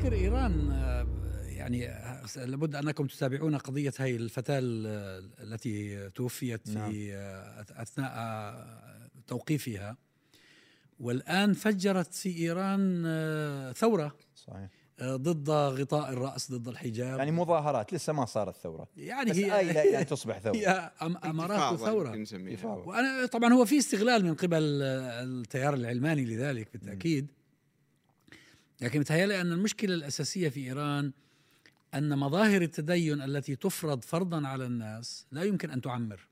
افتكر إيران آه، يعني لابد أنكم تتابعون قضية هاي الفتاة ال- التي توفيت نعم. في آه، أثناء آه، توقيفها. والآن فجرت في إيران آه، ثورة صحيح. آه، ضد غطاء الرأس ضد الحجاب. يعني مظاهرات لسه ما صارت ثورة. يعني بس هي إلى أن تصبح ثورة. هي أم- أمارات ثورة. وأنا طبعا هو في استغلال من قبل آه، التيار العلماني لذلك بالتأكيد. لكن متهيألي أن المشكلة الأساسية في إيران أن مظاهر التدين التي تفرض فرضا على الناس لا يمكن أن تعمر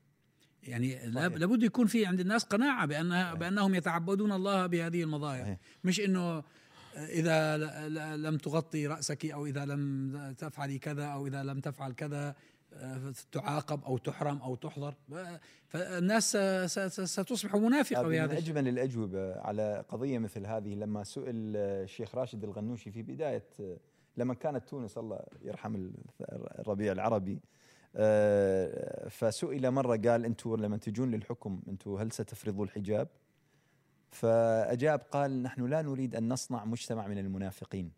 يعني صحيح. لابد يكون في عند الناس قناعة بانها بأنهم يتعبدون الله بهذه المظاهر صحيح. مش ل- ل- لم تغطي رأسك أو إذا لم تفعلي كذا أو إذا لم تفعل كذا تعاقب أو تحرم أو تحظر فالناس ستصبح منافقة من بهذا الشيء. أجمل الأجوبة على قضية مثل هذه لما سئل الشيخ راشد الغنوشي في بداية لما كانت تونس الله يرحم الربيع العربي آه، فسئل مرة قال أنتم لما تجون للحكم أنتم هل ستفرضوا الحجاب؟ فأجاب قال نحن لا نريد أن نصنع مجتمع من المنافقين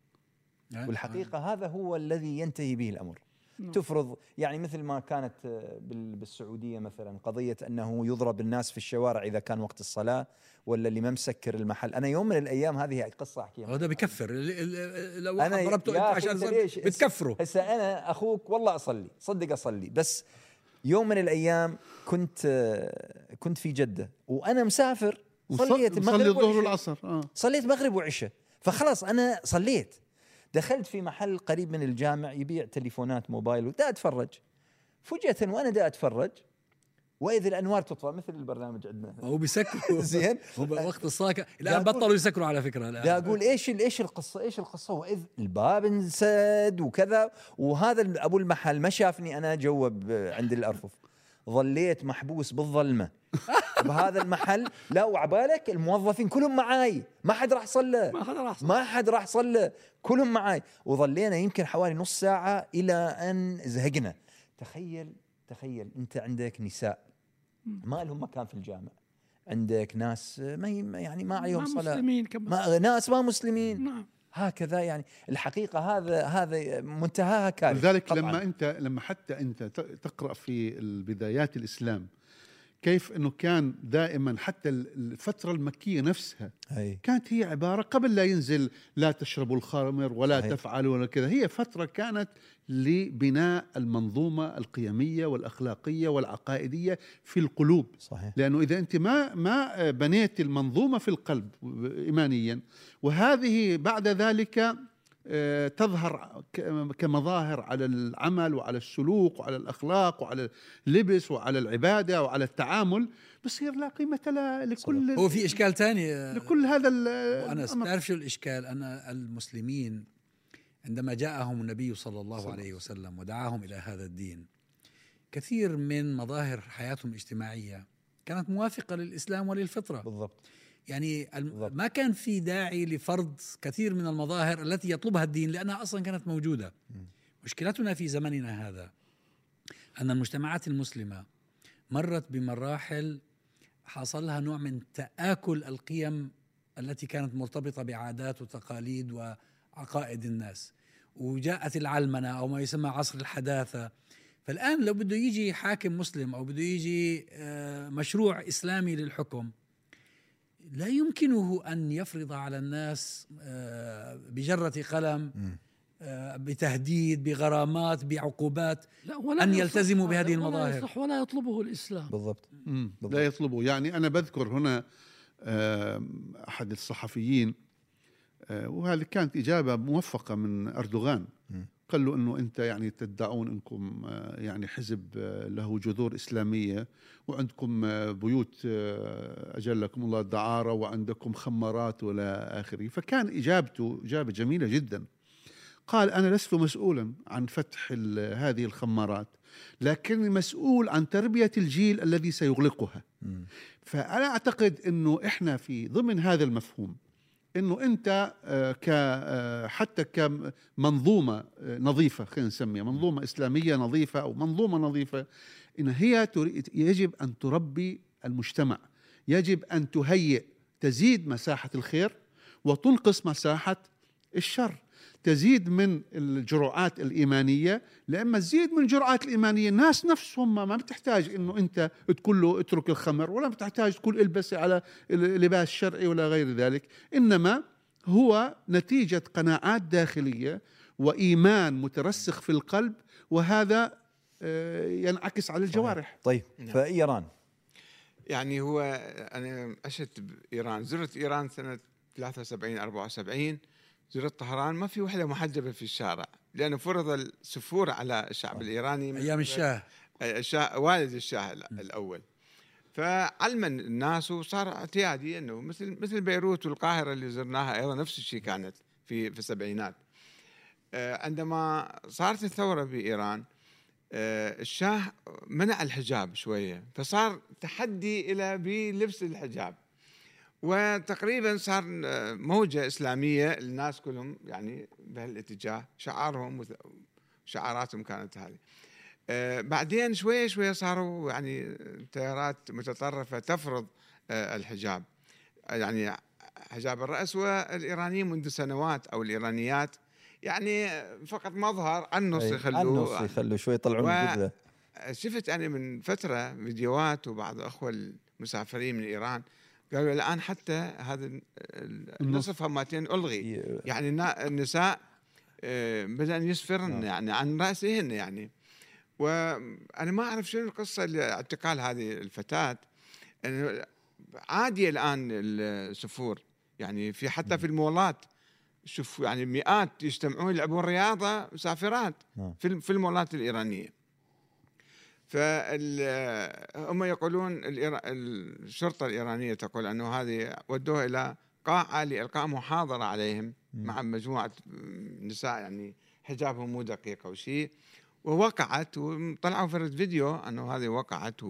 آه، والحقيقة هذا هو الذي ينتهي به الأمر نعم. تفرض يعني مثل ما كانت آه، بال- بالسعودية مثلا قضية أنه يضرب الناس في الشوارع إذا كان وقت الصلاة ولا اللي ما مسكر المحل. أنا يوم من الأيام هذه قصة أحكيها. هذا بكفر. ال- ال- لو أنا واحد ضربته عشان بتكفره. هسه أنا أخوك والله أصلي صدق أصلي. بس يوم من الأيام كنت آه، كنت في جدة وأنا مسافر صليت صلي المغرب الظهر والعشاء. والعصر آه. صليت مغرب وعشاء. فخلاص أنا صليت. دخلت في محل قريب من الجامع يبيع تليفونات موبايل ودا أتفرج. فجأة وأنا دا أتفرج وإذا الأنوار تطفى مثل البرنامج عندنا. هو بيسكروا. زين؟ هو وقت الصلاه لا الان بطلوا يسكروا على فكرة. الان دا أقول إيش إيش القصة؟ إيش القصة؟ وإذ الباب انسد وكذا وهذا أبو المحل ما شافني أنا جوا عند الأرفف. ظليت محبوس بالظلمة. بهذا المحل لا وعبالك الموظفين كلهم معاي. ما حد راح صلى. ما حدا راح ما حد راح صلى. كلهم معاي. وظلينا يمكن حوالي نص ساعة إلى أن زهقنا. تخيل تخيل أنت عندك نساء. ما لهم مكان في الجامع. عندك ناس ما ما- يعني ما عليهم ما صلاة. مسلمين كمان ما ناس ما مسلمين. نعم. هكذا يعني الحقيقة هذا هذا منتهاها كارثة ولذلك قطعاً. لما أنت لما حتى أنت تقرأ في البدايات الإسلام كيف إنه كان دائما حتى ال- الفترة المكية نفسها أي. كانت هي عبارة قبل لا ينزل لا تشربوا الخمر ولا صحيح. تفعلوا ولا كذا هي فترة كانت لبناء المنظومة القيمية والأخلاقية والعقائدية في القلوب صحيح لأنه إذا أنت ما ما بنيت المنظومة في القلب ايمانيا وهذه بعد ذلك تظهر ك- كمظاهر على العمل وعلى السلوك وعلى الأخلاق وعلى اللبس وعلى العبادة وعلى التعامل بصير لا قيمة لها لكل هو في إشكال ثاني لكل هذا الأمر. تعرف شو الإشكال؟ أن المسلمين عندما جاءهم النبي صلى الله عليه وسلم ودعاهم إلى هذا الدين كثير من مظاهر حياتهم الاجتماعية كانت موافقة للإسلام وللفطرة. بالضبط. يعني بالضبط. ما كان في داعي لفرض كثير من المظاهر التي يطلبها الدين لأنها أصلا كانت موجودة. مشكلتنا في زمننا هذا أن المجتمعات المسلمة مرت بمراحل حصلها نوع من تآكل القيم التي كانت مرتبطة بعادات وتقاليد وعقائد الناس. وجاءت العلمنة أو ما يسمى عصر الحداثة. فالآن لو بده يجي حاكم مسلم أو بده يجي آه، مشروع إسلامي للحكم لا يمكنه أن يفرض على الناس آه، بجرة قلم آه، بتهديد بغرامات بعقوبات لا ولا أن يصح يلتزموا بهذه ولا المظاهر. يصح ولا يطلبه الإسلام بالضبط. بالضبط. لا يطلبوا يعني أنا بذكر هنا آه، أحد الصحفيين وهذه كانت إجابة موفقة من أردوغان. قال له إنه أنت يعني تدعون إنكم آه، يعني حزب آه، له جذور إسلامية وعندكم آه، بيوت أجلكم الله الدعاره وعندكم خمارات والى آخره. فكان إجابته إجابة جميلة جدا. قال أنا لست مسؤولا عن فتح هذه الخمارات لكني مسؤول عن تربية الجيل الذي سيغلقها. فأنا أعتقد إنه إحنا في ضمن هذا المفهوم. إنه أنت آه، ك آه، حتى كمنظومة آه، نظيفة خلينا نسميها منظومة إسلامية نظيفة أو منظومة نظيفة إن هي يجب أن تربي المجتمع. يجب أن تهيئ تزيد مساحة الخير وتنقص مساحة الشر. تزيد من الجرعات الإيمانية لما تزيد من الجرعات الإيمانية الناس نفسهم ما بتحتاج إنه أنت تقول له اترك الخمر ولا بتحتاج تقول البس على لباس شرعي ولا غير ذلك. إنما هو نتيجة قناعات داخلية وإيمان مترسخ في القلب وهذا آه، ينعكس على الجوارح. طيب نعم. فإيران؟ يعني هو أنا عشت بإيران زرت إيران سنة 73 74 زرت طهران ما في وحدة محجبة في الشارع لأنه فرض السفور على الشعب الإيراني من أيام الشاه. الشاه والد الشاه الأول. فعلم الناس وصار اعتيادي إنه مثل مثل بيروت والقاهرة اللي زرناها أيضا نفس الشيء كانت في في السبعينات. آه، عندما صارت الثورة بايران آه، الشاه منع الحجاب شوية فصار تحدي إلى بلبس الحجاب. وتقريبا صار آه، موجة إسلامية الناس كلهم يعني بهالاتجاه شعارهم شعاراتهم كانت هذه. آه، بعدين شوية شوية صاروا يعني تيارات متطرفة تفرض الحجاب. يعني حجاب الرأس والإيرانيين منذ سنوات أو الإيرانيات يعني فقط مظهر النص يخلوه. النص يخلوه شوي يطلعون. شفت أنا من فترة فيديوهات وبعض الاخوه المسافرين من إيران قالوا الآن حتى هذا النصف. هماتين ألغي. يعني النساء آه، بدأن يسفرن نعم. يعني عن رأسهن يعني. وأنا ما أعرف شنو القصة لاعتقال هذه الفتاة. عادي الآن السفور. يعني في حتى في المولات. شوف يعني مئات يجتمعون يلعبون رياضة مسافرات. نعم. في المولات الإيرانية. فهم يقولون الشرطة الإيرانية تقول أنه هذه ودوها إلى قاعة لإلقاء محاضرة عليهم مع مجموعة نساء يعني حجابهم مو دقيق أو شيء ووقعت وطلعوا فرد فيديو أنه هذه وقعت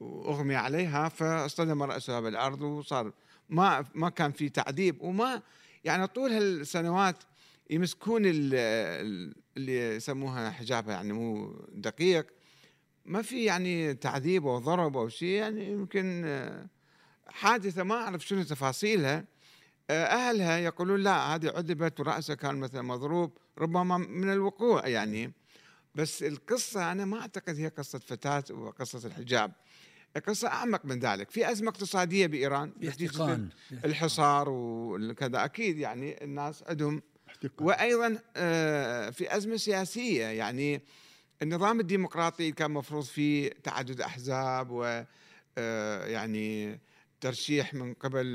وأغمي عليها فاصطدم رأسها بالأرض وصار ما ما كان في تعذيب وما يعني طول هالسنوات يمسكون اللي يسموها حجابها يعني مو دقيق ما في يعني تعذيب أو ضرب أو شيء يعني يمكن آه، حادثة ما أعرف شنو تفاصيلها. آه، أهلها يقولون لا هذه عذبت ورأسها كان مثلا مضروب ربما من الوقوع يعني. بس القصة أنا ما أعتقد هي قصة فتاة وقصة الحجاب. قصة أعمق من ذلك. في أزمة اقتصادية بإيران احتقان الحصار وكذا أكيد يعني الناس عندهم. وأيضا آه، في أزمة سياسية يعني النظام الديمقراطي كان مفروض فيه تعدد أحزاب و آه، يعني ترشيح من قبل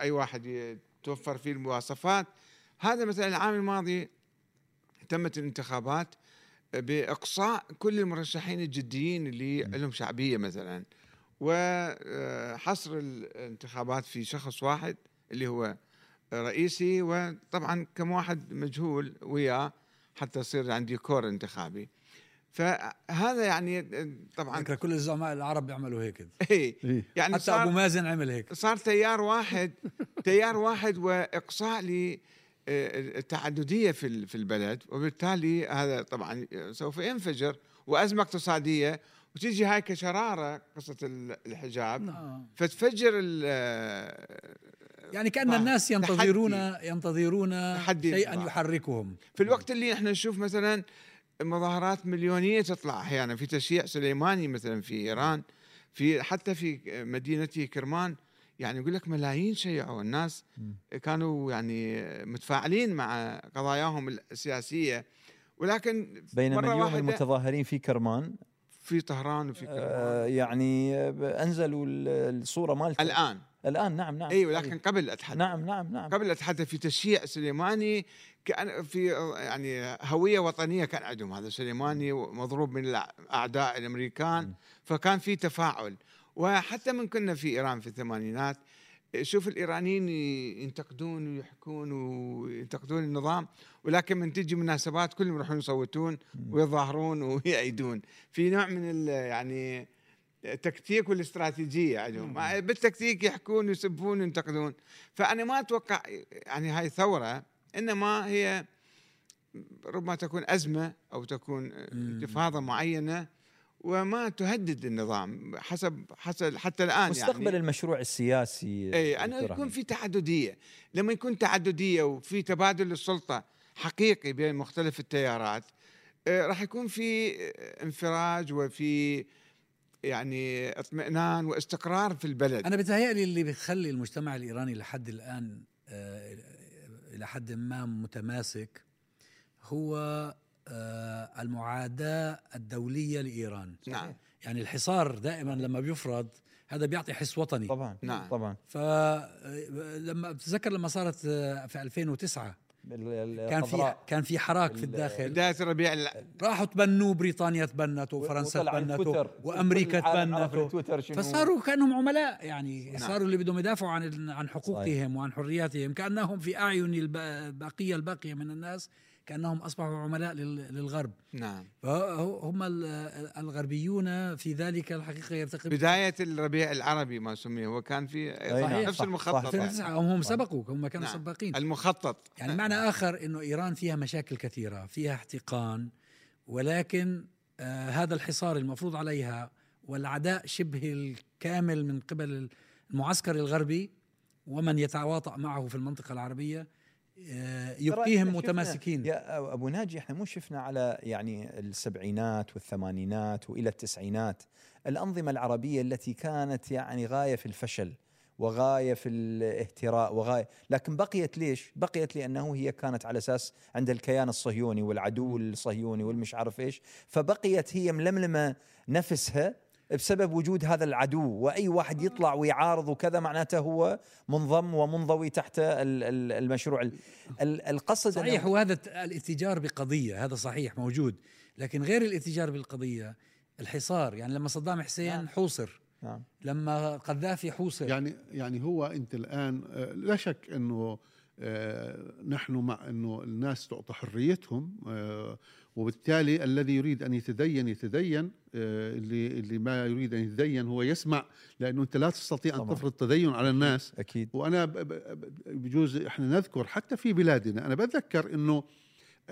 أي واحد يتوفر فيه المواصفات. هذا مثلا العام الماضي تمت الانتخابات بإقصاء كل المرشحين الجديين اللي لهم شعبية مثلا. وحصر الانتخابات في شخص واحد اللي هو رئيسي وطبعا كم واحد مجهول وياه حتى يصير عندي كور انتخابي. فهذا يعني طبعا فكرة كل الزعماء العرب بيعملوا هيك. اي يعني حتى أبو مازن عمل هيك. صار تيار واحد تيار واحد وإقصاء التعددية في في البلد وبالتالي هذا طبعا سوف ينفجر وأزمة اقتصادية. وتيجي هاي كشرارة قصة الحجاب نعم. فتفجر يعني كأن الناس ينتظرون ينتظرون شيئا يحركهم. في الوقت اللي إحنا نشوف مثلا مظاهرات مليونية تطلع أحيانا في تشييع سليماني مثلا في إيران في حتى في مدينتي كرمان يعني يقول لك ملايين شيعوا الناس كانوا يعني متفاعلين مع قضاياهم السياسية. ولكن بينما اليوم المتظاهرين في كرمان في طهران وفي كرمان. آه يعني أنزلوا الصورة مالته الآن. الآن نعم نعم اي ولكن قبل اتحدث نعم نعم نعم. قبل اتحدث في تشييع سليماني كان في يعني هوية وطنية كان عندهم. هذا سليماني مضروب من الاعداء الأمريكان فكان في تفاعل. وحتى من كنا في إيران في الثمانينات شوف الإيرانيين ينتقدون ويحكون وينتقدون النظام ولكن من تجي مناسبات كلهم يروحون يصوتون ويظاهرون ويأيدون في نوع من يعني التكتيك والاستراتيجية عندهم. بالتكتيك يحكون ويسبون وينتقدون. فأنا ما أتوقع يعني هاي ثورة إنما هي ربما تكون أزمة أو تكون انتفاضه معينة وما تهدد النظام حسب حسب حتى الآن مستقبل يعني المشروع السياسي اي أنا يكون في تعددية. لما يكون تعددية وفي تبادل للسلطه حقيقي بين مختلف التيارات آه، راح يكون في إنفراج وفي يعني اطمئنان واستقرار في البلد. أنا بتهيألي اللي بيخلي المجتمع الإيراني لحد الآن آه، إلى حد ما متماسك هو آه، المعاداة الدولية لإيران. نعم. يعني الحصار دائما لما بيفرض هذا بيعطي حس وطني. طبعا نعم. طبعا. فلما بتذكر لما صارت آه، في 2009 ال- كان في كان في حراك في ال- الداخل بداية الربيع ال- راحوا تبنوا بريطانيا تبنت وفرنسا وطلع تبنت التويتر. وأمريكا كل العالم عرف تبنت التويتر شنو. فصاروا كأنهم عملاء يعني نعم. صاروا اللي بدهم يدافعوا عن عن حقوقهم وعن حرياتهم كأنهم في أعين الب- البقيه الباقية من الناس كأنهم أصبحوا عملاء لل- للغرب. نعم. فهم ال- الغربيون في ذلك الحقيقة يرتقبون. بداية الربيع العربي ما سمي هو كان في أي نعم. نفس المخطط صح. 2009 هم هم سبقوا هم كانوا نعم. سباقين. المخطط. يعني معنى آخر إنه إيران فيها مشاكل كثيرة فيها احتقان ولكن آه هذا الحصار المفروض عليها والعداء شبه الكامل من قبل المعسكر الغربي ومن يتواطأ معه في المنطقة العربية آه ترى يبقيهم إحنا شفنا- متماسكين يا أبو ناجي إحنا مو شفنا على يعني السبعينات والثمانينات وإلى التسعينات الأنظمة العربية التي كانت يعني غاية في الفشل وغاية في الاهتراء وغاية لكن بقيت ليش؟ بقيت لأنه هي كانت على أساس عند الكيان الصهيوني والعدو الصهيوني والمش عارف إيش فبقيت هي ململمة نفسها بسبب وجود هذا العدو وأي واحد يطلع ويعارض وكذا معناته هو منضم ومنضوي تحت ال- ال- المشروع. ال- ال- القصد صحيح وهذا الاتجار بقضية هذا صحيح موجود لكن غير الاتجار بالقضية الحصار يعني لما صدام حسين نعم. حوصر نعم. لما قذافي حوصر. يعني يعني هو أنت الآن آه، لا شك إنه آه، نحن مع إنه الناس تعطى حريتهم آه، وبالتالي الذي يريد أن يتدين يتدين آه، اللي اللي ما يريد أن يتدين هو يسمع لأنه أنت لا تستطيع أن. تفرض تدين على الناس أكيد وأنا بجوز إحنا نذكر حتى في بلادنا أنا بتذكر إنه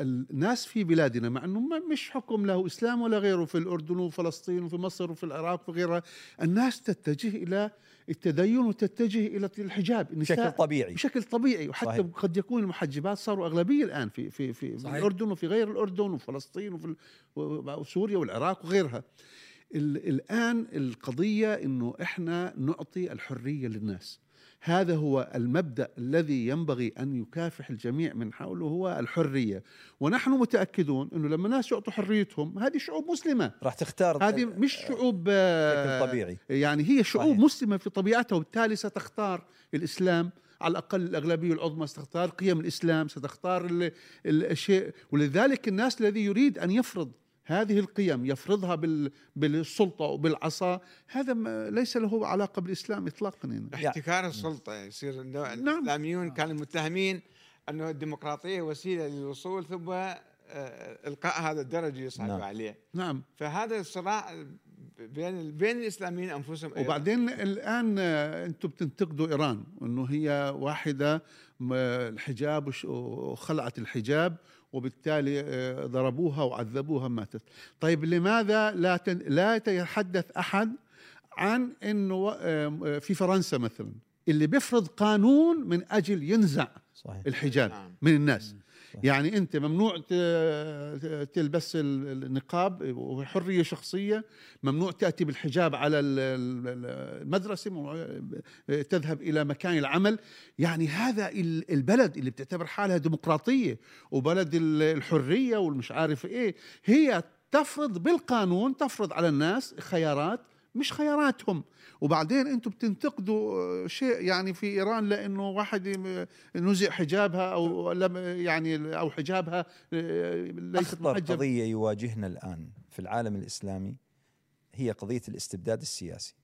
الناس في بلادنا مع إنه مش حكم له إسلام ولا غيره في الأردن وفلسطين وفي مصر وفي العراق وغيرها الناس تتجه إلى التدين وتتجه إلى الحجاب. بشكل طبيعي. بشكل طبيعي. وحتى صحيح. قد يكون المحجبات صاروا أغلبية الآن في في في, في صحيح. الأردن وفي غير الأردن وفلسطين وفي وسوريا والعراق وغيرها. ال- الآن القضية إنه إحنا نعطي الحرية للناس. هذا هو المبدأ الذي ينبغي أن يكافح الجميع من حوله هو الحرية. ونحن متأكدون أنه لما الناس يعطوا حريتهم هذه شعوب مسلمة. راح تختار هذه مش شعوب آه، طبيعي. يعني هي شعوب صحيح. مسلمة في طبيعتها وبالتالي ستختار الإسلام. على الأقل الأغلبية العظمى ستختار قيم الإسلام ستختار ال- ال- الشيء ولذلك الناس الذي يريد أن يفرض هذه القيم يفرضها بال بالسلطة وبالعصا هذا ليس له علاقة بالإسلام اطلاقا يعني. احتكار السلطة يصير إنه نعم. الإسلاميون كانوا متهمين إنه الديمقراطية وسيلة للوصول ثم آه، إلقاء هذا الدرج يصعدوا نعم. عليه نعم فهذا الصراع بين بين الإسلاميين أنفسهم أيضاً. وبعدين الآن آه، أنتم بتنتقدوا إيران إنه هي واحدة الحجاب وش- وخلعت الحجاب وبالتالي آه، ضربوها وعذبوها ماتت طيب لماذا لا تن- لا يتحدث أحد عن إنه آه، في فرنسا مثلا اللي بيفرض قانون من أجل ينزع صحيح الحجاب نعم. من الناس. يعني انت ممنوع تلبس ال- النقاب وحرية شخصية ممنوع تأتي بالحجاب على ال- ال- المدرسة تذهب إلى مكان العمل. يعني هذا ال- البلد اللي بتعتبر حالها ديمقراطية وبلد ال- الحرية والمش عارف إيه هي تفرض بالقانون تفرض على الناس خيارات مش خياراتهم. وبعدين أنتم بتنتقدوا شيء يعني في إيران لأنه واحد نزع حجابها أو لم يعني أو حجابها ليست أخطر محجب. قضية يواجهنا الآن في العالم الإسلامي هي قضية الاستبداد السياسي.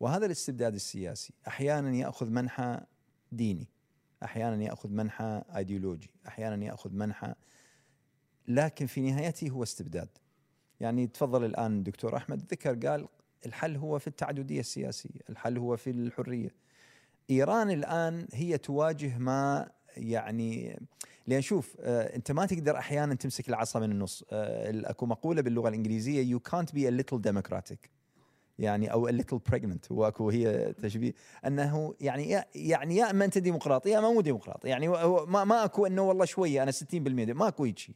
وهذا الاستبداد السياسي أحيانا يأخذ منحى ديني أحيانا يأخذ منحى ايديولوجي أحيانا يأخذ منحى لكن في نهايته هو استبداد. يعني تفضل الآن دكتور أحمد ذكر قال الحل هو في التعددية السياسية الحل هو في الحرية. إيران الآن هي تواجه ما يعني لأن شوف آه أنت ما تقدر أحيانا تمسك العصا من النص. آه أكو مقولة باللغة الإنجليزية you can't be a little democratic. يعني أو a little pregnant هو اكو هي تشبيه. أنه يعني يعني يا اما أنت ديمقراطي يا اما مو ديمقراطي يعني ما ما أكو أنه والله شوية أنا 60% ما أكو هيك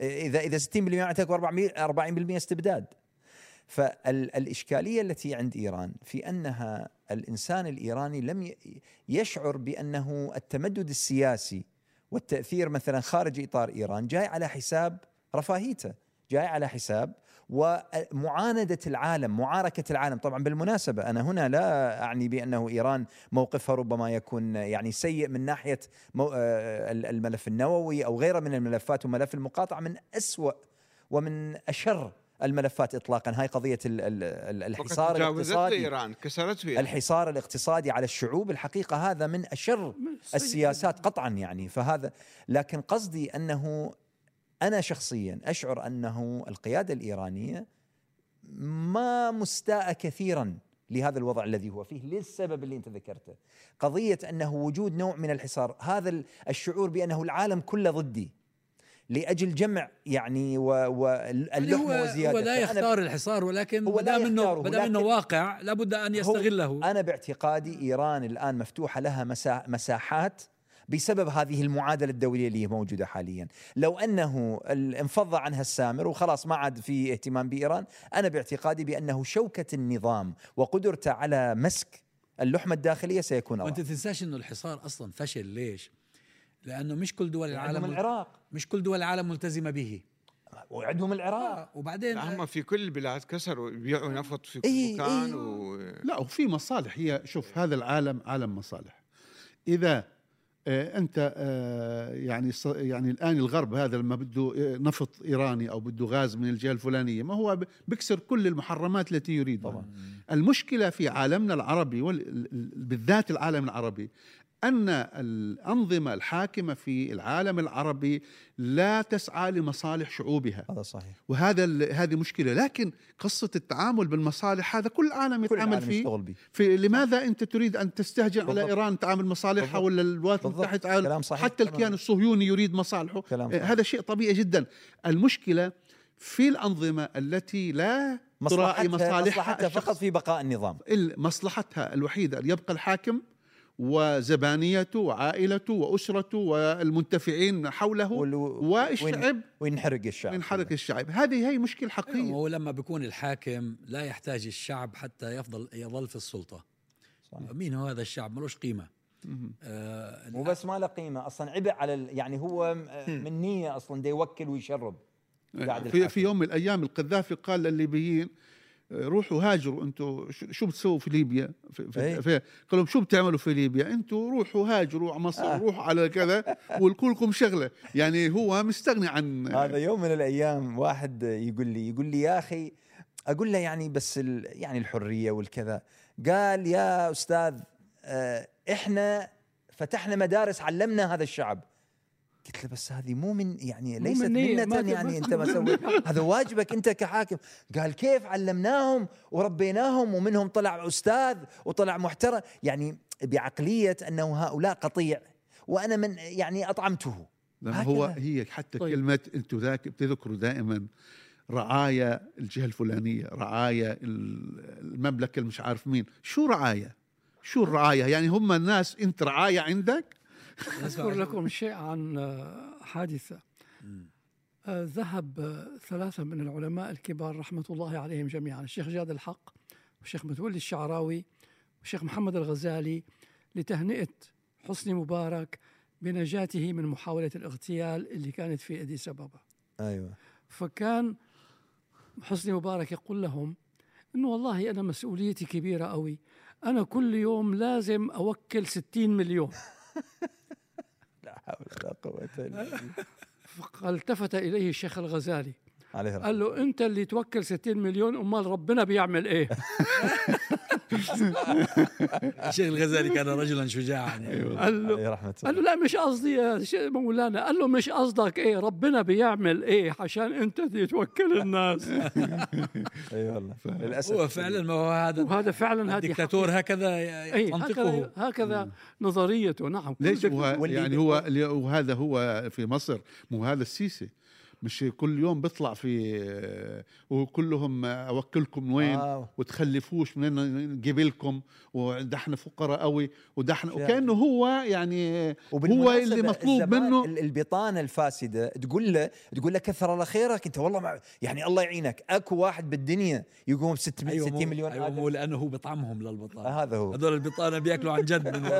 إذا إذا 60% معناته 40% استبداد. فالإشكالية التي عند إيران في أنها الإنسان الإيراني لم يشعر بأنه التمدد السياسي والتأثير مثلا خارج إطار إيران جاي على حساب رفاهيته جاي على حساب ومعاندة العالم معاركة العالم. طبعا بالمناسبة أنا هنا لا أعني بأنه إيران موقفها ربما يكون يعني سيء من ناحية آه، الملف النووي أو غيره من الملفات وملف المقاطعة من أسوأ ومن أشر الملفات إطلاقا. هاي قضية ال- ال- ال- الحصار الاقتصادي إيران كسرت فيها. الحصار الاقتصادي على الشعوب الحقيقة هذا من أشر السياسات قطعا يعني. فهذا لكن قصدي أنه أنا شخصيا أشعر أنه القيادة الإيرانية ما مستاءة كثيرا لهذا الوضع الذي هو فيه للسبب اللي أنت ذكرته. قضية أنه وجود نوع من الحصار هذا ال- الشعور بأنه العالم كله ضدي. لأجل جمع يعني واللحمه هو وزيادة هو لا يختار الحصار ولكن هو ما لا انه ما إنه واقع لابد أن يستغله أنا باعتقادي إيران الآن مفتوحة لها مسا- مساحات بسبب هذه المعادلة الدولية اللي هي موجودة حاليا، لو ال- انفض عنها السامر وخلاص ما عاد في اهتمام بإيران، أنا باعتقادي بأنه شوكة النظام وقدرته على مسك اللحمة الداخلية سيكون وأنت أضعف. تنساش إنه الحصار أصلا فشل ليش؟ لأنه مش كل دول عندهم العالم العراق. مش كل دول العالم ملتزمة به. وعندهم العراق. آه وبعدين هم في كل البلاد كسروا يبيعوا نفط في كل إيه، مكان إيه. و... لا وفي مصالح. هي شوف هذا العالم عالم مصالح. إذا آه، أنت آه، يعني ص- يعني الآن الغرب هذا لما بده آه، نفط إيراني أو بده غاز من الجهة الفلانية ما هو ب- بيكسر كل المحرمات التي يريدها. طبعا. المشكلة في عالمنا العربي وال- بالذات العالم العربي أن الأنظمة الحاكمة في العالم العربي لا تسعى لمصالح شعوبها هذا صحيح وهذا هذه مشكلة لكن قصة التعامل بالمصالح هذا كل العالم كل يتعامل العالم فيه في لماذا أنت تريد أن تستهجن على. إيران تعامل مصالحها. ولا الولايات. المتحده حتى. الكيان الصهيوني يريد مصالحه آه،. هذا شيء طبيعي جدا المشكلة في الأنظمة التي لا تراعي مصلحتها, مصالحها مصلحتها فقط في بقاء النظام ال- مصلحتها الوحيدة أن يبقى الحاكم وزبانيته وعائلته واسرته والمنتفعين حوله وال- والشعب وينحرق الشعب ينحرك الشعب. هذه هي مشكلة حقيقية. هو لما بيكون الحاكم لا يحتاج الشعب حتى يفضل يظل في السلطة. صحيح. مين هو هذا الشعب؟ ملوش قيمة. مهم. آه مو بس ما له قيمة أصلا. عبء على ال... يعني هو من نية أصلا دا يوكل ويشرب قاعد في. في يوم من الأيام القذافي قال للليبيين روحوا هاجروا أنتم شو بتسووا في ليبيا؟ في, إيه. في, في قال لهم شو بتعملوا في ليبيا؟ أنتم روحوا هاجروا على مصر آه. روحوا على كذا ولكلكم شغلة. يعني هو مستغني عن هذا يوم من الأيام واحد يقول لي يقول لي يا أخي أقول له يعني بس ال... يعني الحرية والكذا. قال يا أستاذ آه، إحنا فتحنا مدارس علمنا هذا الشعب. قلت له بس هذه مو من يعني مو ليست منة يعني أنت ما سويت. هذا واجبك أنت كحاكم. قال كيف علمناهم وربيناهم ومنهم طلع أستاذ وطلع محترم. يعني بعقلية أنه هؤلاء قطيع وأنا من يعني أطعمته. لما هو. هي حتى طيب. كلمة أنتم ذاك بتذكروا دائما رعايا الجهة الفلانية رعايا ال- المملكة المش عارف مين. شو رعايا شو الرعايا يعني هم الناس أنت رعايا عندك؟ أذكر لكم شيء عن آه، حادثة. آه، ذهب آه، ثلاثة من العلماء الكبار رحمة الله عليهم جميعا الشيخ جاد الحق والشيخ متولي الشعراوي والشيخ محمد الغزالي لتهنئة حسني مبارك بنجاته من محاولة الاغتيال اللي كانت في أديس أبابا. أيوه. فكان حسني مبارك يقول لهم إنه والله أنا مسؤوليتي كبيرة قوي أنا كل يوم لازم أوكل 60 مليون. حول ولا إلا بالله. فالتفت إليه الشيخ الغزالي. عليه قال له أنت اللي توكل 60 مليون أمال ربنا بيعمل إيه؟ الشيخ الغزالي كان رجلا شجاعا. يعني. قال له قال له لا مش قصدي يا شيخ مولانا. قال له مش قصدك. إيه ربنا بيعمل إيه عشان أنت توكل الناس. اي والله. للأسف. هو فعلا ما هو هذا وهذا فعلا هذه الدكتاتور هكذا منطقه هكذا هكذا نظريته. نعم. ليش هو يعني هو وهذا هو في مصر مو هذا السيسي. مش كل يوم بيطلع في وكلهم أوكلكم وين آه. وتخلفوش منين نجيب لكم وده إحنا فقراء قوي فعلا. وكأنه هو يعني هو اللي مطلوب منه ال- البطانة الفاسدة تقول له تقول له كثر الله خيرك أنت والله مع يعني الله يعينك أكو واحد بالدنيا يقوم 600 أيوه 60 مو- مليون آدم. مو لأنه هو بطعمهم للبطانة آه، هذا هو هذول البطانة بيأكلوا عن جد من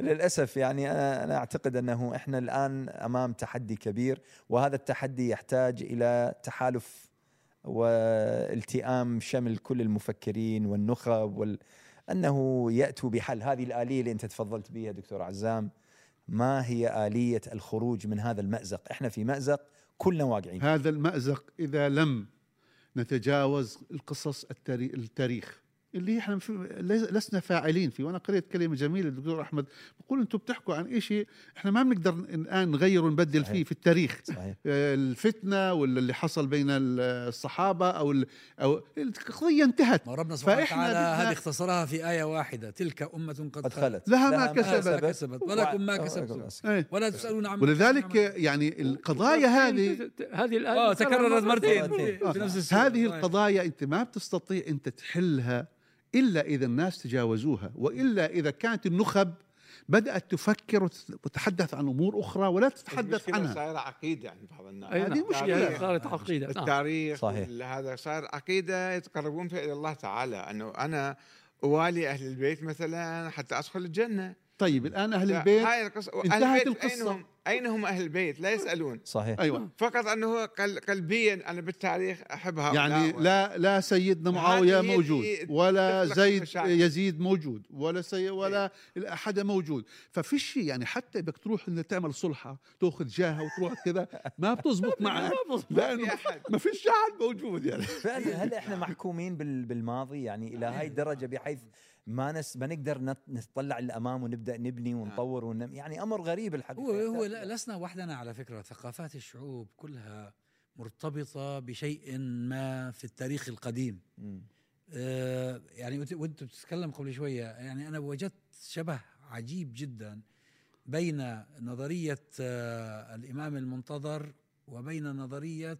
للأسف يعني أنا أنا أعتقد أنه إحنا الآن أمام تحدي كبير وهذا التحدي يحتاج إلى تحالف والتئام شمل كل المفكرين والنخب وال أنه يأتوا بحل. هذه الآلية اللي أنت تفضلت بها دكتور عزام ما هي آلية الخروج من هذا المأزق؟ إحنا في مأزق كلنا واقعين. هذا المأزق إذا لم نتجاوز القصص التاري- التاريخ. اللي إحنا لسنا فاعلين فيه. وأنا قريت كلمة جميلة الدكتور أحمد. بقول أنتم بتحكوا عن شيء إحنا ما بنقدر الآن نغير ونبدل صحيح. فيه في التاريخ. صحيح. آه، الفتنة ولا اللي حصل بين الصحابة أو ال- أو القضية انتهت. ما ربنا سبحانه وتعالى هذه اختصرها في آية واحدة. تلك أمة قد, خلت. لها ما ما كسبت. كسبت. ولكم ما كسبتم. إيه. ولا تسألون عما ولذلك يعني القضايا هذه هذه الآية آه تكررت مرتين. مرتين. في نفس هذه صحيح. القضايا أنت ما بتستطيع أنت تحلها إلا إذا الناس تجاوزوها وإلا إذا كانت النخب بدأت تفكر وتت- وتتحدث عن أمور أخرى ولا تتحدث عنها صايرة عقيدة عند بعض الناس هذه نعم. مشكلة. يعني صارت عقيدة نعم. التاريخ صحيح. هذا صار عقيدة يتقربون فيها إلى الله تعالى أنه أنا أوالي أهل البيت مثلا حتى أدخل الجنة طيب الآن أهل لا، البيت هاي القصة أهل انتهت القصة. أين هم, أهل البيت؟ لا يسألون. صحيح. أيوه. فقط أنه قل- قلبيا أنا بالتاريخ أحب هؤلاء يعني لا لا سيدنا هي موجود ولا زيد. يزيد موجود ولا سي ولا احد موجود. ففي شيء يعني حتى بدك تروح إنك تعمل صلحة تأخذ جاهة وتروح كذا ما بتزبط معك. أحد. ما فيش احد موجود يعني. فعلا هل إحنا محكومين بال- بالماضي؟ يعني إلى هاي الدرجه بحيث ما نس ما نقدر نت- نطلع للامام ونبدأ نبني ونطور ونم يعني أمر غريب الحقيقة. هو هو لسنا وحدنا على فكرة. ثقافات الشعوب كلها مرتبطة بشيء ما في التاريخ القديم. آه، يعني وأنت بتتكلم قبل شوية يعني أنا وجدت شبه عجيب جدا بين نظرية آه، الإمام المنتظر وبين نظرية آه،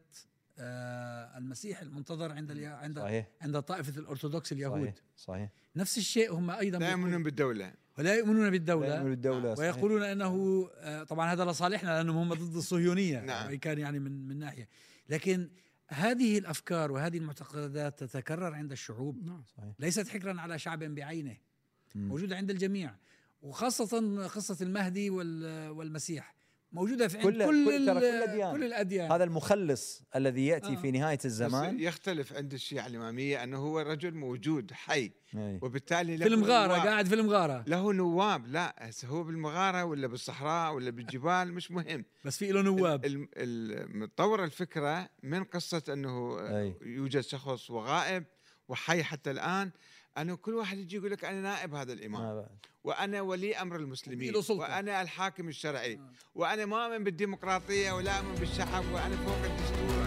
المسيح المنتظر عند عند صحيح. عند طائفة الأرثوذكس اليهود. صحيح صحيح. نفس الشيء هم أيضا لا يؤمنون بالدولة. ولا يؤمنون لا بالدولة يؤمنون بالدولة صحيح. ويقولون أنه آه، طبعا هذا لصالحنا لأنهم هم ضد الصهيونية نعم. وان كان يعني من من ناحية. لكن هذه الأفكار وهذه المعتقدات تتكرر عند الشعوب. نعم. صحيح. ليست حكرا على شعب بعينه. موجودة عند الجميع. وخاصة قصه المهدي وال- والمسيح. موجودة في عند كل- كل كل- الأديان. كل الأديان هذا المخلص الذي يأتي آه. في نهاية بس الزمان يختلف عند الشيعة الإمامية أنه هو رجل موجود حي أي. وبالتالي له في المغارة نواب. قاعد في المغارة له نواب لا هو بالمغارة ولا بالصحراء ولا بالجبال مش مهم بس في له نواب متطور الفكرة من قصة أنه أي. يوجد شخص وغائب وحي حتى الآن أنه كل واحد يجي يقول لك أنا نائب هذا الإمام ما بعد. وأنا ولي أمر المسلمين. وأنا الحاكم الشرعي آه. وأنا ما أؤمن بالديمقراطية ولا أؤمن بالشعب وأنا فوق الدستور